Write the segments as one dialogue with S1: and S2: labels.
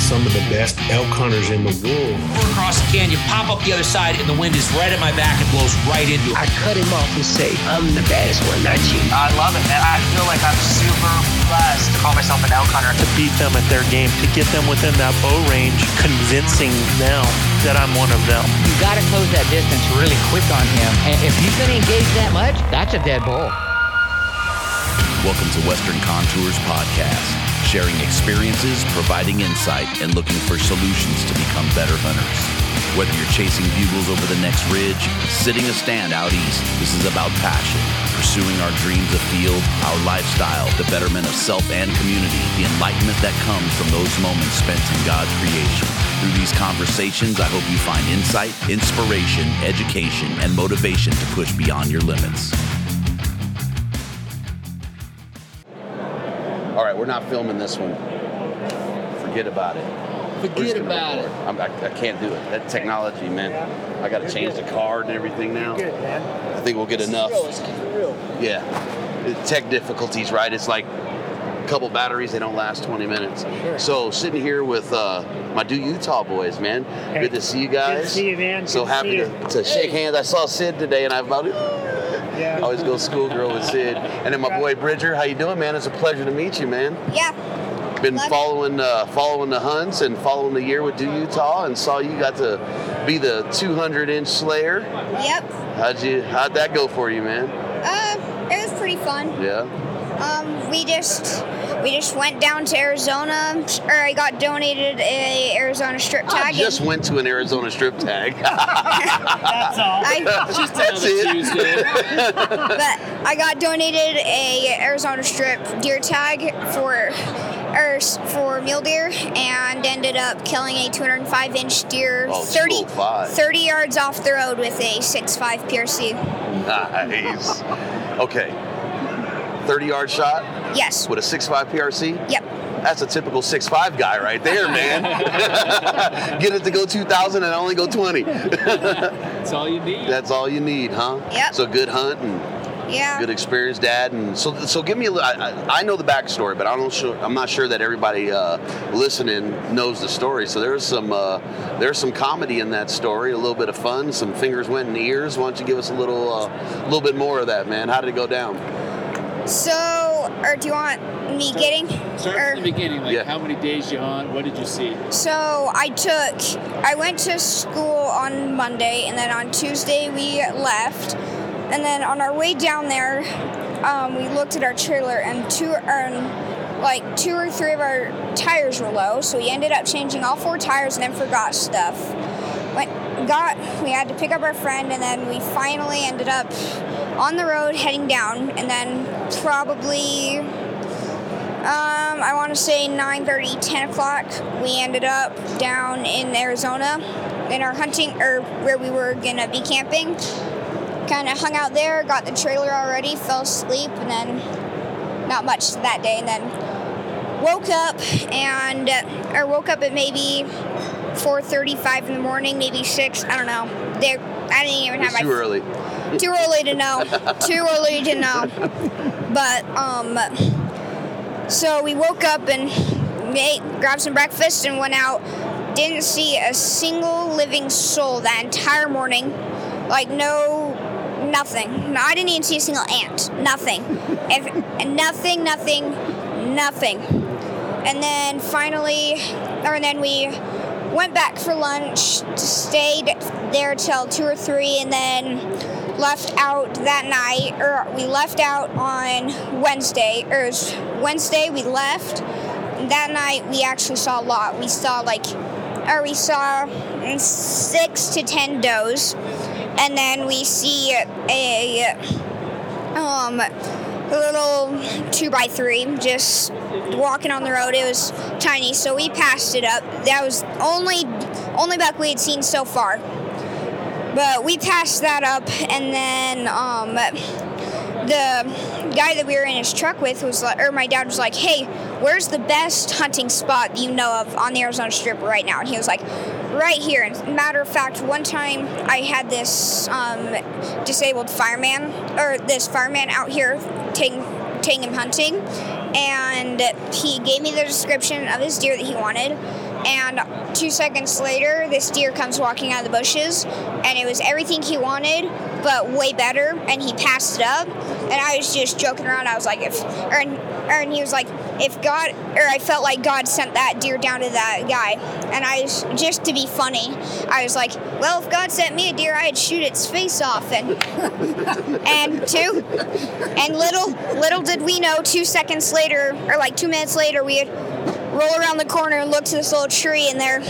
S1: Some of the best elk hunters in the world.
S2: We're across the canyon, pop up the other side, and the wind is right at my back and blows right into it.
S3: I cut him off and say, I'm the baddest one, not you.
S4: I love it, man. I feel like I'm super blessed to call myself an elk hunter.
S5: To beat them at their game, to get them within that bow range, convincing them that I'm one of them.
S3: You got to close that distance really quick on him. And if he's going to engage that much, that's a dead bull.
S6: Welcome to Western Contours Podcast, sharing experiences, providing insight, and looking for solutions to become better hunters. Whether you're chasing bugles over the next ridge, sitting a stand out east, this is about passion, pursuing our dreams afield, our lifestyle, the betterment of self and community, the enlightenment that comes from those moments spent in God's creation. Through these conversations, I hope you find insight, inspiration, education, and motivation to push beyond your limits. All right, we're not filming this one. Forget about it.
S3: Forget about
S6: record.
S3: it.
S6: I'm, I, I can't do it. That technology, man. I got to change the card and everything now.
S7: Good, man.
S6: I think we'll get enough.
S7: Real, let's keep it real.
S6: Yeah. The Tech difficulties, right? It's like a couple batteries, they don't last 20 minutes.
S7: Sure.
S6: So sitting here with uh, my Do Utah boys, man.
S7: Hey,
S6: Good to see you guys.
S7: good to see you, man.
S6: So
S7: Good to
S6: happy
S7: see
S6: to, to shake hands. I saw Sid today, and I about
S7: Yeah.
S6: I always go schoolgirl with Sid. And then my boy Bridger, how you doing, man? It's a pleasure to meet you, man.
S8: Yeah.
S6: Been
S8: Love
S6: following uh, following the hunts and following the year with Do Utah, and saw you got to be the 200 inch slayer.
S8: Yep.
S6: How'd you How'd that go for you, man?
S8: Uh, it was pretty fun.
S6: Yeah.
S8: Um, we just we just went down to Arizona, or I got donated a Arizona strip tag.
S6: I just
S8: and
S6: went to an Arizona strip tag.
S7: That's all.
S8: I,
S6: That's it.
S8: but I got donated a Arizona strip deer tag for or for mule deer and ended up killing a 205 inch deer
S6: Oh,
S8: 30, 30 yards off the road with a 6.5 PRC.
S6: nice. Okay. 30 yard shot
S8: Yes.
S6: with a 6.5 PRC.
S8: Yep.
S6: That's a typical 6'5 guy right there, man. Get it to go 2,000 and only go 20.
S9: That's all you need.
S6: That's all you need, huh?
S8: Yep.
S6: So good hunt and
S8: Yeah.
S6: good experience, Dad. And so, so give me a little. I, I- I know the backstory, but I don't sure. I'm not sure that everybody uh, listening knows the story. So there's some uh, there's some comedy in that story, a little bit of fun, some fingers went in the ears. Why don't you give us a little uh, little bit more of that, man? How did it go down?
S8: So, or do you want me getting?
S9: Start
S8: or-
S9: from the beginning. Like,
S6: Yeah.
S9: how many days you on? What did you see?
S8: So I took, I went to school on Monday, and then on Tuesday we left, and then on our way down there, um, we looked at our trailer, and two, um, like two or three of our tires were low, so we ended up changing all four tires and then forgot stuff. Went, got, we had to pick up our friend, and then we finally ended up on the road heading down, and then probably um, I want to say 9:30, 10 o'clock. We ended up down in Arizona in our hunting, or where we were gonna be camping. Kind of hung out there, got the trailer already, fell asleep, and then not much that day. And then woke up and, or woke up at maybe 4:35 in the morning, maybe six. I don't know. There, I didn't even have my
S6: too early.
S8: Too early to know. Too early to know. But um So we woke up and ate, grabbed some breakfast and went out. Didn't see a single living soul that entire morning. Like no, nothing. No, I didn't even see a single ant. Nothing. If, nothing. Nothing. Nothing. And then finally, or then we went back for lunch, stayed there till two or three, and then left out that night. Or we left out on Wednesday. Or Wednesday we left. That night we actually saw a lot. We saw like, or we saw six to ten does, and then we see a um a little two by three just walking on the road. It was tiny, so we passed it up. That was only only buck we had seen so far. But we passed that up, and then um, the guy that we were in his truck with was like, or my dad was like, "Hey, where's the best hunting spot you know of on the Arizona Strip right now?" And he was like, "Right here." And matter of fact, one time I had this um, disabled fireman or this fireman out here taking taking him hunting, and he gave me the description of his deer that he wanted. And two seconds later, this deer comes walking out of the bushes, and it was everything he wanted, but way better. And he passed it up, and I was just joking around. I was like, if, or, and he was like, if God, or I felt like God sent that deer down to that guy, and I was just to be funny. I was like, well, if God sent me a deer, I'd shoot its face off, and and two, and little little did we know, two seconds later, or like two minutes later, we had roll around the corner and look to this little tree and there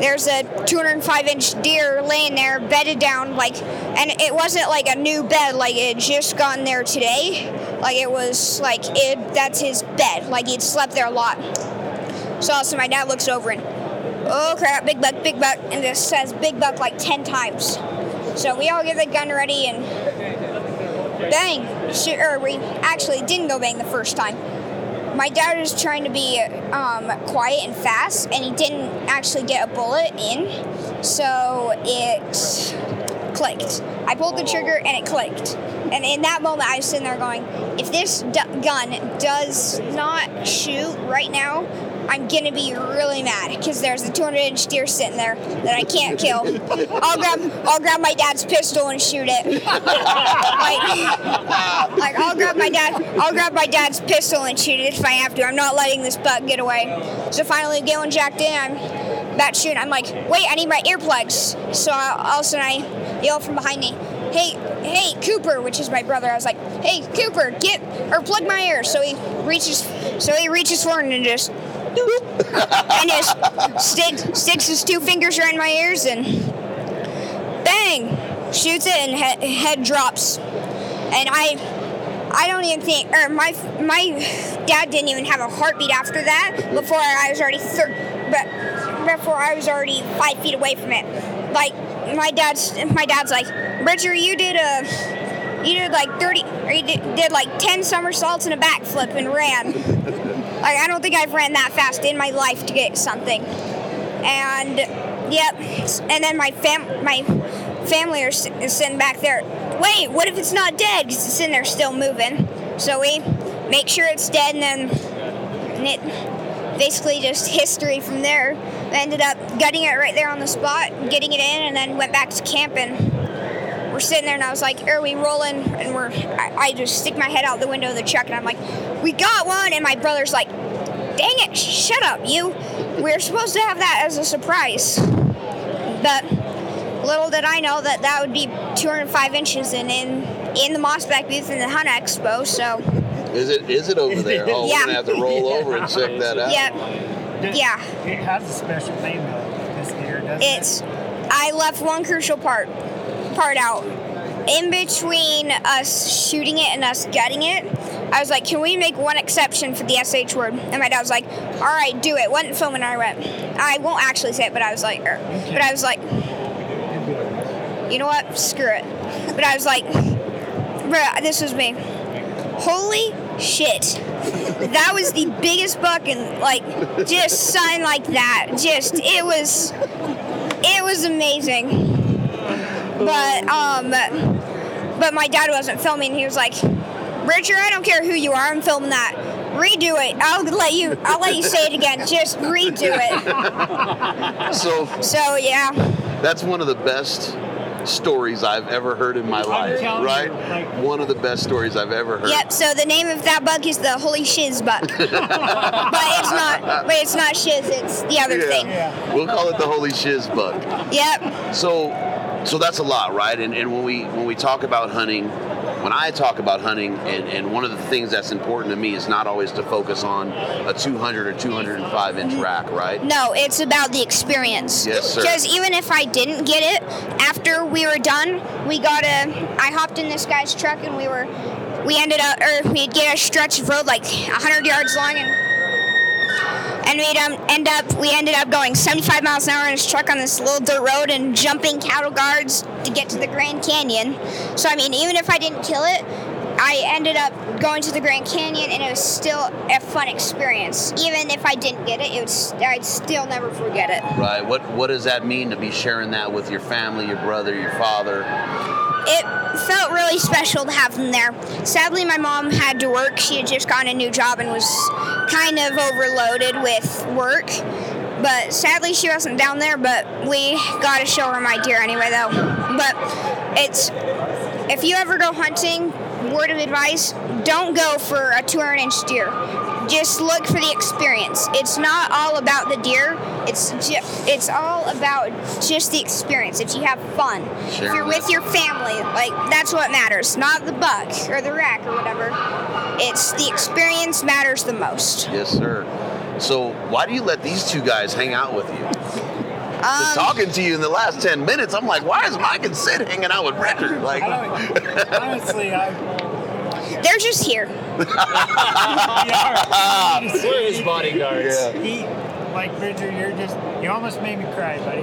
S8: there's a 205 inch deer laying there bedded down like and it wasn't like a new bed like it just gotten there today. Like it was like it that's his bed like he'd slept there a lot. So also my dad looks over and oh crap big buck big buck and this says big buck like 10 times. So we all get the gun ready and bang or we actually didn't go bang the first time my dad was trying to be um, quiet and fast, and he didn't actually get a bullet in, so it clicked. I pulled the trigger and it clicked. And in that moment, I was sitting there going, if this d- gun does not shoot right now, I'm gonna be really mad because there's a 200 inch deer sitting there that I can't kill. I'll grab, I'll grab my dad's pistol and shoot it. like, like I'll grab my dad, I'll grab my dad's pistol and shoot it if I have to. I'm not letting this buck get away. So finally, one jacked in. I'm about to shoot. I'm like, wait, I need my earplugs. So I, all of a sudden, I yell from behind me, hey, hey, Cooper, which is my brother. I was like, hey, Cooper, get or plug my ears. So he reaches, so he reaches forward and just and just sticks sticks his two fingers around my ears and bang shoots it and he- head drops. And I I don't even think or my my dad didn't even have a heartbeat after that before I was already thir- but before I was already five feet away from it. Like my dad's my dad's like Bridger you did a you did like 30 or you did, did like 10 somersaults and a backflip and ran like I don't think I've ran that fast in my life to get something. And yep, and then my fam my family are sitting back there. Wait, what if it's not dead? Because it's sitting there still moving. So we make sure it's dead, and then and it basically just history from there. I ended up gutting it right there on the spot, getting it in, and then went back to camping. We're sitting there and I was like, are we rolling? And we're, I, I just stick my head out the window of the truck and I'm like, we got one. And my brother's like, dang it, shut up, you. We're supposed to have that as a surprise. But little did I know that that would be 205 inches and in, in the Mossback booth in the Hunt Expo. So,
S6: Is it is it over there? Oh,
S8: Yeah.
S6: we're gonna have to roll over and check that out.
S8: yeah, yeah.
S7: It has a special name though. This deer doesn't
S8: It's I left one crucial part part out. In between us shooting it and us getting it, I was like, "Can we make one exception for the sh word?" And my dad was like, "All right, do it." Wasn't filming. I went. I won't actually say it, but I was like, er, but I was like, you know what? Screw it. But I was like, bruh, this was me. Holy shit. That was the biggest buck and like just sign like that. Just it was it was amazing. But um but my dad wasn't filming. He was like, Bridger, I don't care who you are, I'm filming that. Redo it. I'll let you. I'll let you say it again. Just redo it.
S6: So
S8: So yeah.
S6: that's one of the best stories I've ever heard in my life,
S7: telling you,
S6: right?
S7: like-
S6: one of the best stories I've ever heard.
S8: Yep. So the name of that bug is the holy shiz bug. but it's not. But it's not shiz. It's the other thing.
S6: Yeah. We'll call it the holy shiz bug.
S8: Yep.
S6: So, so that's a lot, right? And, and when we when we talk about hunting, when I talk about hunting, and, and one of the things that's important to me is not always to focus on a 200 or 205 inch rack, right?
S8: No, it's about the experience.
S6: Yes, sir.
S8: Because even if I didn't get it, after we were done, we got a. I hopped in this guy's truck and we were. We ended up, or we'd get a stretch of road like 100 yards long and. And we'd um, end up, we ended up going 75 miles an hour in his truck on this little dirt road and jumping cattle guards to get to the Grand Canyon. So I mean, even if I didn't kill it, I ended up going to the Grand Canyon, and it was still a fun experience. Even if I didn't get it, it was I'd still never forget it.
S6: Right. What What does that mean to be sharing that with your family, your brother, your father?
S8: It felt really special to have them there. Sadly, my mom had to work. She had just gotten a new job and was kind of overloaded with work. But sadly, she wasn't down there. But we got to show her my deer anyway, though. But it's if you ever go hunting, word of advice: don't go for a 200-inch deer. Just look for the experience. It's not all about the deer. It's ju- it's all about just the experience. If you have fun, if you're with your family, like that's what matters, not the buck or the rack or whatever. It's the experience matters the most.
S6: Yes, sir. So why do you let these two guys hang out with you?
S8: Um,
S6: Just talking to you in the last ten minutes, I'm like, why is Mike and Sid hanging out with Bridger? Like,
S7: Honestly, I.
S8: They're just here.
S9: We're his bodyguards.
S6: Yeah.
S7: He, like Bridger, you're just. You almost made me cry, buddy.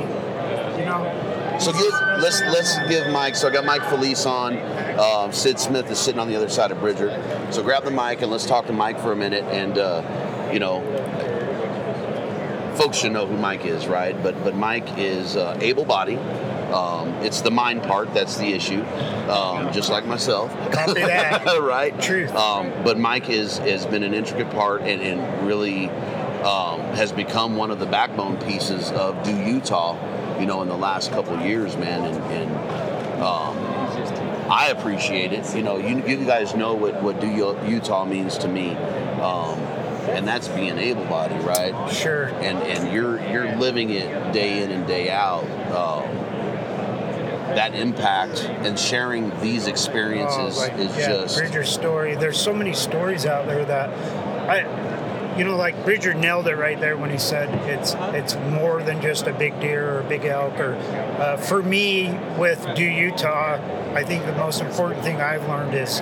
S7: You know.
S6: So give, let's let's give Mike. So I got Mike Felice on. Um, Sid Smith is sitting on the other side of Bridger. So grab the mic and let's talk to Mike for a minute. And uh, you know, folks should know who Mike is, right? But but Mike is uh, able-bodied. Um, it's the mind part that's the issue, um, just like myself.
S7: Copy that.
S6: right?
S7: Truth.
S6: Um, but Mike is has been an intricate part and, and really um, has become one of the backbone pieces of Do Utah. You know, in the last couple of years, man, and, and um, I appreciate it. You know, you, you guys know what what Do Utah means to me. Um, and that's being able-bodied, right?
S7: Sure.
S6: And and you're you're living it day in and day out. Um, that impact and sharing these experiences
S7: Oh, like,
S6: is
S7: yeah,
S6: just
S7: Bridger's story. There's so many stories out there that I, you know, like Bridger nailed it right there when he said it's it's more than just a big deer or a big elk. Or uh, for me, with Do Utah, I think the most important thing I've learned is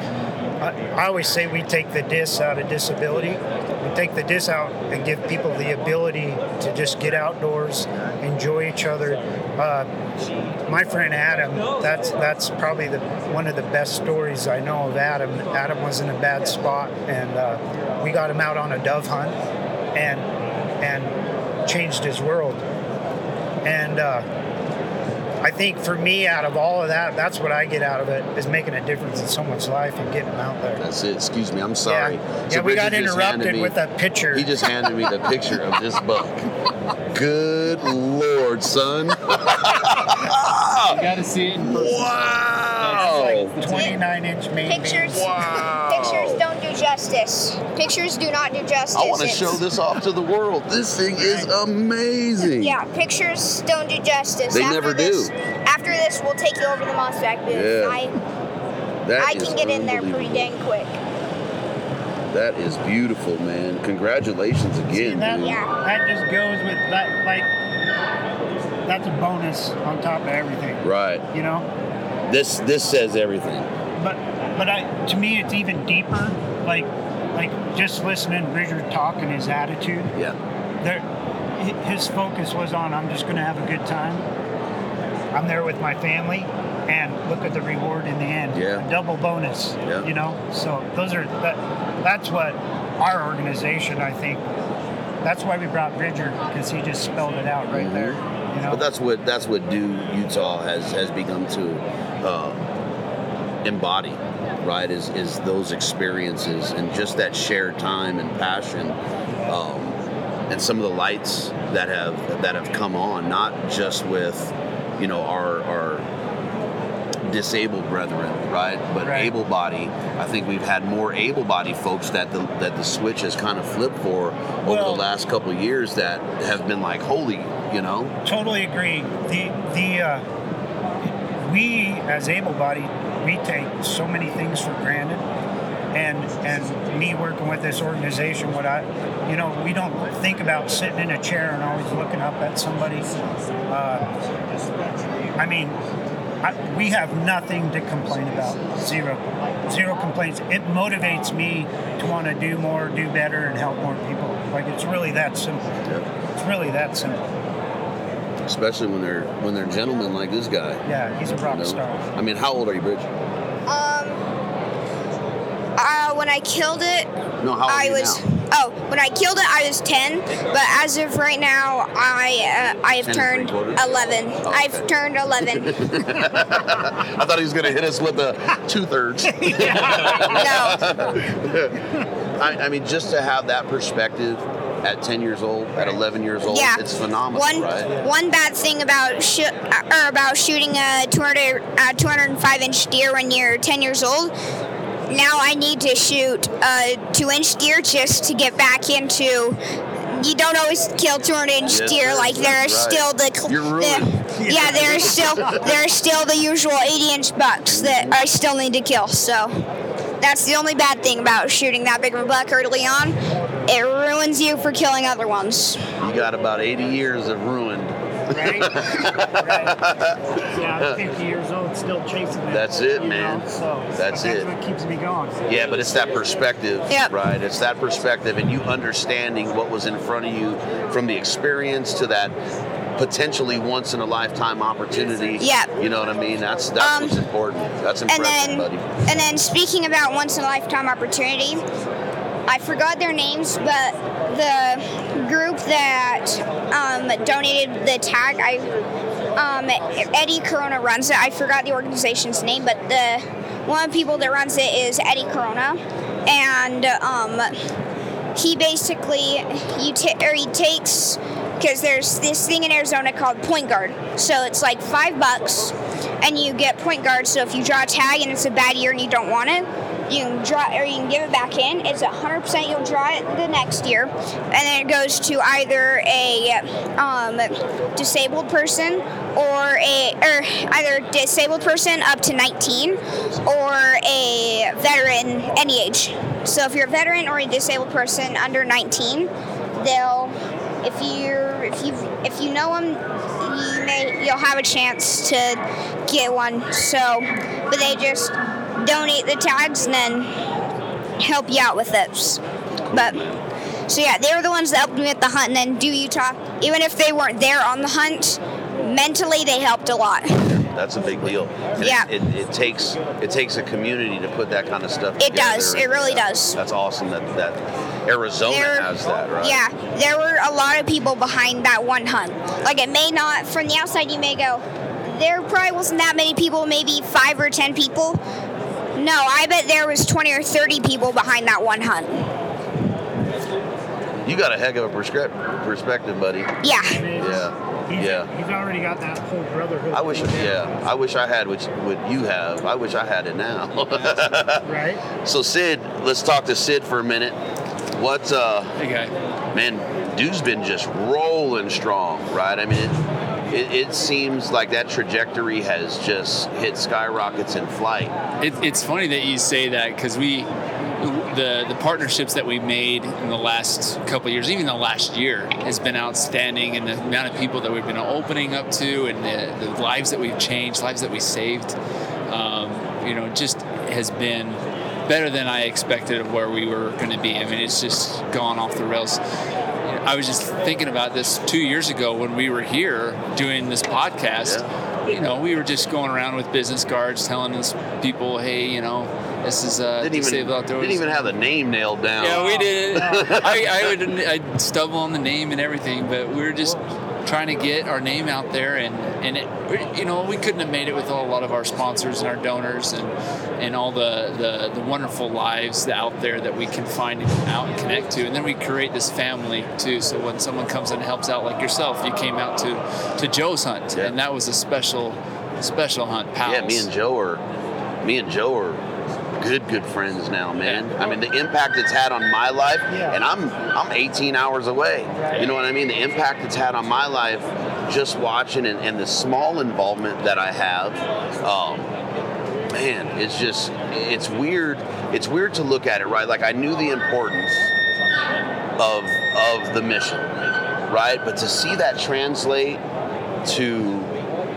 S7: I, I always say we take the dis out of disability. We take the dis out and give people the ability to just get outdoors, enjoy each other. Uh, my friend Adam, that's that's probably the one of the best stories I know of Adam. Adam was in a bad spot, and uh, we got him out on a dove hunt, and and changed his world. And uh, I think for me, out of all of that, that's what I get out of it is making a difference in someone's life and getting them out there.
S6: That's it. Excuse me. I'm sorry.
S7: Yeah,
S6: So
S7: yeah we got
S6: Bridger just handed
S7: interrupted
S6: me-
S7: with a picture.
S6: He just handed me the picture of this buck. Good lord, son!
S9: You got to see it in person.
S6: Wow!
S7: 29 inch main
S8: Pictures.
S6: Wow.
S8: Pictures don't do justice. Pictures do not do justice.
S6: I want to
S8: It's-
S6: show this off to the world. This thing is amazing.
S8: Yeah, pictures don't do justice.
S6: They
S8: after
S6: never
S8: this,
S6: do.
S8: After this, we'll take you over the Mossback booth.
S6: Yeah.
S8: I,
S6: That
S8: I
S6: is
S8: can get in there pretty
S6: unbelievable.
S8: dang quick.
S6: That is beautiful, man. Congratulations again,
S7: that,
S6: dude.
S8: Yeah.
S7: that just goes with that, like, that's a bonus on top of everything,
S6: Right.
S7: you know?
S6: This this says everything.
S7: But, but I, to me, it's even deeper. Like, like just listening to Bridger talk and his attitude.
S6: Yeah.
S7: There, his focus was on, I'm just going to have a good time. I'm there with my family, and look at the reward in the end.
S6: Yeah.
S7: A double bonus.
S6: Yeah.
S7: You know, so those are that. That's what our organization, I think. That's why we brought Bridger because he just spelled it out right mm-hmm. there. You know.
S6: But that's what that's what Do Utah has has become to uh, embody, right? Is is those experiences and just that shared time and passion, um, and some of the lights that have that have come on, not just with, you know, our our disabled brethren, right? But able body. I think we've had more able body folks that the that the switch has kind of flipped for over
S7: Well-
S6: the last couple of years that have been like, holy, you know.
S7: Totally agree. The the uh, we as able-bodied, we take so many things for granted, and and me working with this organization, what I, you know, we don't think about sitting in a chair and always looking up at somebody. Uh, I mean, I, we have nothing to complain about. Zero, zero complaints. It motivates me to want to do more, do better, and help more people. Like it's really that simple. It's really that simple.
S6: Especially when they're when they're gentlemen like this guy.
S7: Yeah, he's a rock
S6: you know?
S7: star.
S6: I mean, how old are you, Bridge?
S8: Um, uh, when I killed it,
S6: No, how old
S8: I
S6: are you
S8: was.
S6: now?
S8: Oh, when I killed it, I was 10. But as of right now, I uh, I've
S6: 10
S8: turned 11.
S6: Oh,
S8: I've turned 11.
S6: I thought he was going to hit us with the two thirds. I, I mean, just to have that perspective at 10 years old, at 11 years old,
S8: yeah.
S6: it's phenomenal,
S8: One
S6: right?
S8: one bad thing about sh- or about shooting a 200 uh, 205 inch deer when you're 10 years old. Now I need to shoot a two inch deer just to get back into. You don't always kill 200 inch
S6: Yes,
S8: deer. Like there's
S6: Right.
S8: still the cl-
S6: You're ruined.
S8: the- yeah there's still there's still the usual 80 inch bucks that I still need to kill. So that's the only bad thing about shooting that big of a buck early on. It ruins you for killing other ones.
S6: You got about 80 years of ruined.
S7: Right? right. Yeah, I'm 50 years old, still chasing that.
S6: That's it, man.
S7: Know, so
S6: That's
S7: that's
S6: it.
S7: what keeps me going.
S6: Yeah, but it's that perspective,
S8: Yep.
S6: right? It's that perspective, and you understanding what was in front of you from the experience to that potentially once in a lifetime opportunity.
S8: Yep.
S6: You know what I mean? That's that's
S8: Um,
S6: what's important. That's
S8: and then
S6: buddy.
S8: and then speaking about once in a lifetime opportunity i forgot their names but the group that um, donated the tag i um, eddie corona runs it i forgot the organization's name but the one of the people that runs it is eddie corona and um, he basically you ta- or he takes because there's this thing in Arizona called point guard. So it's like five bucks, and you get point guard. So if you draw a tag and it's a bad year and you don't want it, you can draw or you can give it back in. It's 100% you'll draw it the next year, and then it goes to either a um, disabled person or a or either disabled person up to 19 or a veteran any age. So if you're a veteran or a disabled person under 19, they'll if you if you if you know them, you may you'll have a chance to get one. So, but they just donate the tags and then help you out with those. But so yeah, they were the ones that helped me with the hunt and then do Utah. Even if they weren't there on the hunt, mentally they helped a lot.
S6: That's a big deal. And
S8: Yeah.
S6: It, it, it takes it takes a community to put that kind of stuff.
S8: It does. It really does.
S6: That's awesome that that Arizona
S8: There-
S6: has that, right?
S8: Yeah, there were a lot of people behind that one hunt. Like it may not, from the outside, you may go, there probably wasn't that many people, maybe five or ten people. No, I bet there was 20 or 30 people behind that one hunt.
S6: You got a heck of a prescri- perspective, buddy.
S8: Yeah.
S6: Yeah.
S7: He's,
S6: Yeah.
S7: he's already got that whole brotherhood.
S6: I wish, yeah, I wish I had what, what you have. I wish I had it now.
S7: Right?
S6: so Sid, let's talk to Sid for a minute. What, uh,
S9: Hey, guy.
S6: man, dude's been just rolling strong, right? I mean, it, it, it seems like that trajectory has just hit skyrockets in flight.
S9: It, it's funny that you say that because we, the the partnerships that we made in the last couple years, even the last year, has been outstanding, and the amount of people that we've been opening up to, and the, the lives that we've changed, lives that we saved, um, you know, just has been better than I expected of where we were going to be. I mean, it's just gone off the rails. I was just thinking about this two years ago when we were here doing this podcast. You know, we were just going around with business cards telling us people, hey, you know, this is uh,
S6: Didn't even, didn't even have the name nailed down.
S9: Yeah, we did. I, I would I'd stumble on the name and everything, but we were just trying to get our name out there and and it, you know we couldn't have made it with a lot of our sponsors and our donors and and all the, the the wonderful lives out there that we can find out and connect to. And then we create this family too. So when someone comes and helps out like yourself you came out to to Joe's hunt. And that was a special special hunt pals
S6: Yeah, me and Joe are me and Joe are good good friends now, man. I mean, the impact it's had on my life, and I'm I'm 18 hours away. You know what I mean? The impact it's had on my life, just watching and, and the small involvement that I have. Um, man, it's just it's weird. It's weird to look at it, right? Like I knew the importance of of the mission, right? But to see that translate to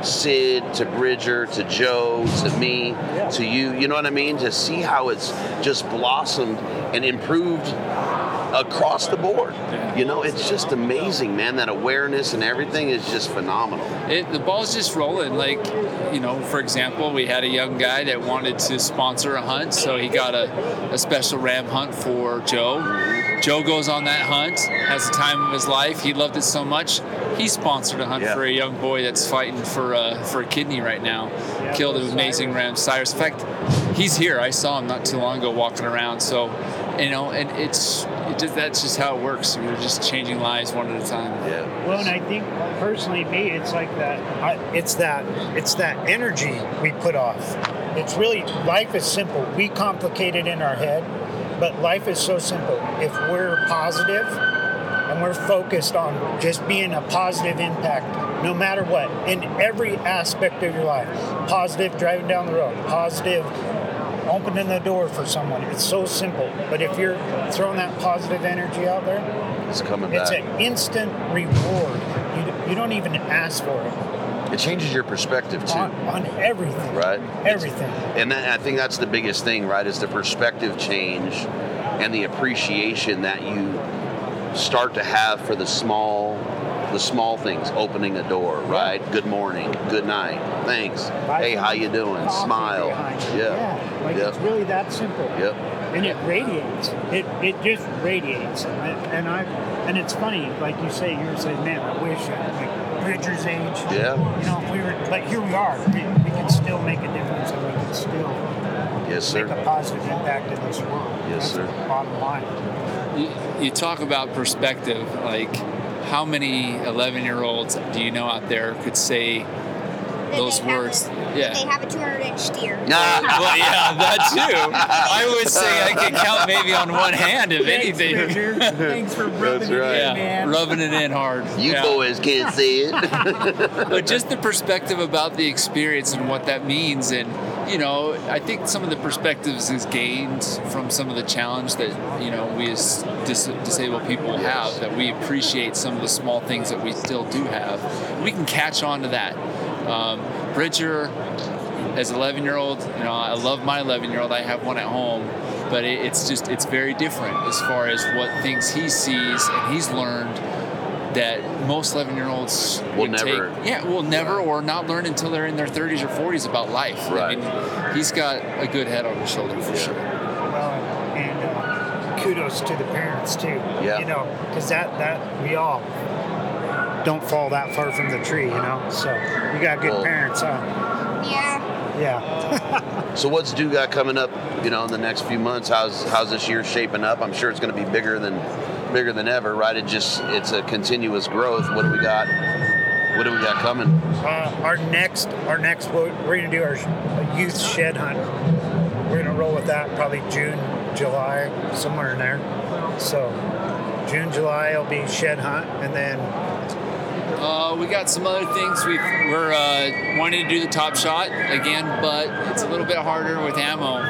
S6: Sid, to Bridger, to Joe, to me, to you, you know what I mean? To see how it's just blossomed and improved across the board. You know, it's just amazing, man. That awareness and everything is just phenomenal.
S9: it, the ball's just rolling. Like, you know, for example, we had a young guy that wanted to sponsor a hunt, so he got a, a special ram hunt for Joe. Joe goes on that hunt, has the time of his life. He loved it so much, he sponsored a hunt
S6: Yeah.
S9: for a young boy that's fighting for uh, for a kidney right now. Killed an amazing ram, Cyrus. In fact, he's here. I saw him not too long ago walking around. So, you know, and it's it just, that's just how it works. We're just changing lives one at a time.
S6: Yeah.
S7: Well, and I think personally, me, it's like that. I, it's that. It's that energy we put off. It's really life is simple. We complicate it in our head, but life is so simple. If we're positive and we're focused on just being a positive impact, no matter what, in every aspect of your life, positive driving down the road, positive opening the door for someone. It's so simple. But if you're throwing that positive energy out there,
S6: It's coming
S7: it's an instant reward. You, you don't even ask for it
S6: It changes your perspective too.
S7: on, on everything.
S6: Right.
S7: Everything.
S6: And that, I think that's the biggest thing, right? Is the perspective change and the appreciation that you start to have for the small, the small things. Opening a door, right? Good morning, good night, thanks. hey, how you doing?
S7: Coffee
S6: Smile. Yeah.
S7: Yeah. Like
S6: Yep.
S7: it's really that simple.
S6: Yep.
S7: And it radiates. It it just radiates. And, and I and it's funny, like you say, you're saying, man, I wish I like Bridger's age.
S6: Yeah.
S7: You know, if we were but here we are. We, we can still make a difference and we can still
S6: Yes, sir.
S7: make a positive impact in this world.
S6: Yes,
S7: That's
S6: sir.
S7: the Bottom line.
S9: You, you talk about perspective, like how many 11 year olds do you know out there could say those
S8: they
S9: words?
S8: a-
S9: Yeah.
S8: They have a 200 inch deer.
S9: well, yeah, that too. I would say I could count maybe on one hand, if
S7: Thanks,
S9: anything.
S7: Thanks for rubbing it
S6: right.
S7: in,
S9: Yeah,
S7: man.
S9: rubbing it in hard.
S6: You
S9: Yeah.
S6: boys can't see it.
S9: but just the perspective about the experience and what that means and you know i think some of the perspectives is gained from some of the challenge that you know we as dis- disabled people have that we appreciate some of the small things that we still do have we can catch on to that um, bridger as 11 year old you know i love my 11 year old i have one at home but it, it's just it's very different as far as what things he sees and he's learned that most 11 year olds
S6: Will
S9: would
S6: never-
S9: take, yeah will never or not learn until they're in their 30s or 40s about life
S6: Right.
S9: i mean he's got a good head on his shoulder for sure
S7: Well, and uh, kudos to the parents too.
S6: Yeah.
S7: You know, because that that we all don't fall that far from the tree. You know, so you got good
S6: Well-
S7: parents, huh?
S8: Yeah.
S7: Yeah.
S6: so what's do got coming up? You know, in the next few months? How's how's this year shaping up? I'm sure it's going to be bigger than bigger than ever, right? It just it's a continuous growth. What do we got? What do we got coming?
S7: Uh, our next, our next, we're, we're gonna do our youth shed hunt. We're gonna roll with that probably June, July, somewhere in there. So June, July will be shed hunt, and then
S9: uh, we got some other things we we're uh, wanting to do the top shot again but it's a little bit harder with ammo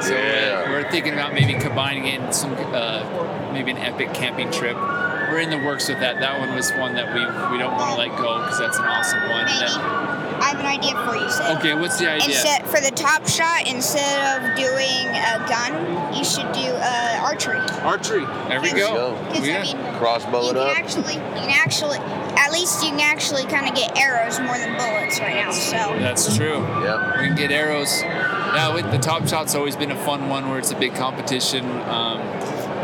S9: so
S6: Yeah.
S9: uh, we're thinking about maybe combining it in some uh, maybe an epic camping trip we're in the works with that that one was one that we we don't want to let go because that's an awesome one
S8: Maybe.
S9: then-
S8: I have an idea for you, Sid.
S9: okay what's the idea
S8: Instead, for the top shot, instead of doing a gun, you should do uh, archery.
S9: archery there we
S8: Because-
S9: go Yeah.
S8: I mean,
S6: Crossbow it up.
S8: actually, you can actually, at least you can actually kind of get arrows more than bullets right now. So
S9: That's true.
S6: Yep.
S9: We can get arrows. Now, with the Top Shot's always been a fun one where it's a big competition. Um,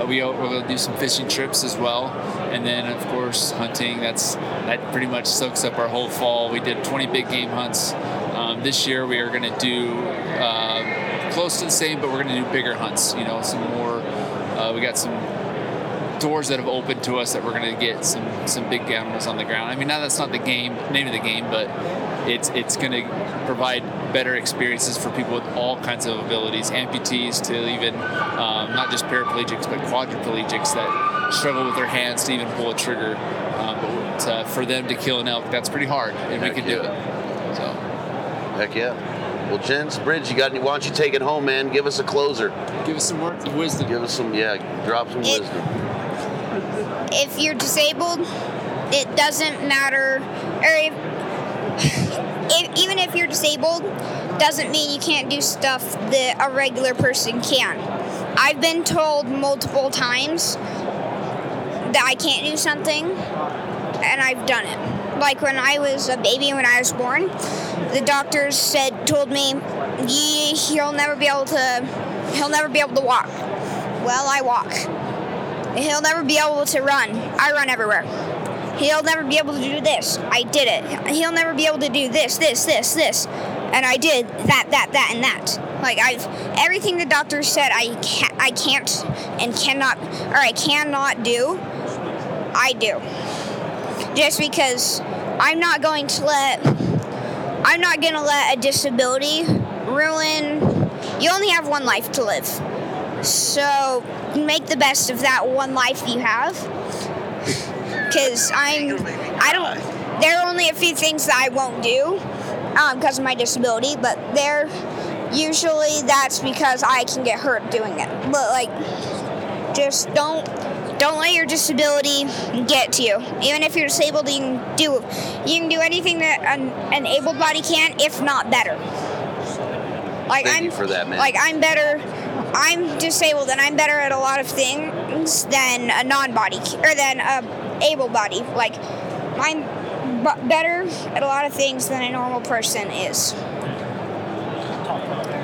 S9: we, we're going to do some fishing trips as well. and then of course hunting. That's that pretty much soaks up our whole fall. We did 20 big game hunts. Um, this year we are going to do uh, close to the same, but we're going to do bigger hunts. You know, some more. Uh, we got some doors that have opened to us that we're going to get some some big animals on the ground. I mean, now that's not the game name of the game, but it's it's going to provide better experiences for people with all kinds of abilities, amputees to even um, not just paraplegics but quadriplegics that struggle with their hands to even pull a trigger. Um, but to, for them to kill an elk, that's pretty hard, and
S6: Heck
S9: we can
S6: yeah.
S9: do it. So
S6: Heck yeah. Well, Jens Bridge, you got any? Why don't you take it home, man? Give us a closer.
S9: give us some words of wisdom.
S6: Give us some, yeah. Drop some
S8: It-
S6: wisdom.
S8: If you're disabled, it doesn't matter. Or if, if, even if you're disabled, doesn't mean you can't do stuff that a regular person can. I've been told multiple times that I can't do something, and I've done it. Like when I was a baby, when I was born, the doctors said, told me, "Ye, he'll never be able to, he'll never be able to walk." Well, I walk. He'll never be able to run. I run everywhere. He'll never be able to do this. I did it. He'll never be able to do this, this, this, this. And I did that, that, that, and that. Like I've everything the doctor said I can't, I can't and cannot, or I cannot do. I do. Just because I'm not going to let, I'm not going to let a disability ruin. You only have one life to live. So make the best of that one life you have. Because I'm, I don't. There are only a few things that I won't do um, because of my disability, but there, usually that's because I can get hurt doing it. But like, just don't, don't let your disability get to you. Even if you're disabled, you can do, you can do anything that an, an able body can, if not better. Like
S6: Thank
S8: I'm
S6: you for that, man.
S8: Like I'm better. I'm disabled and I'm better at a lot of things than a non-body or than a able body. Like I'm b- better at a lot of things than a normal person is.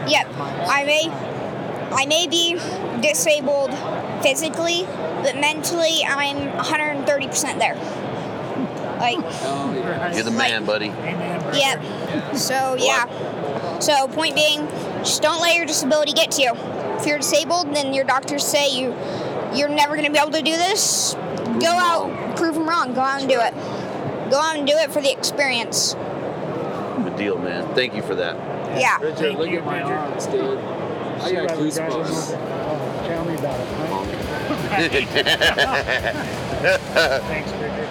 S8: Yep, I may I may be disabled physically, but mentally I'm 130% there. Like
S6: You're the man, buddy.
S8: Yep. So yeah. So point being, just don't let your disability get to you. If you're disabled, then your doctors say you you're never going to be able to do this. Go out, prove them wrong. Go out and do it. Go out and do it for the experience.
S6: Good deal, man. Thank you for that.
S8: Yeah.
S9: Bridger, look at my arms, dude. I got goosebumps.
S7: Tell me about it.
S6: Thanks,
S7: Thanks, Bridger.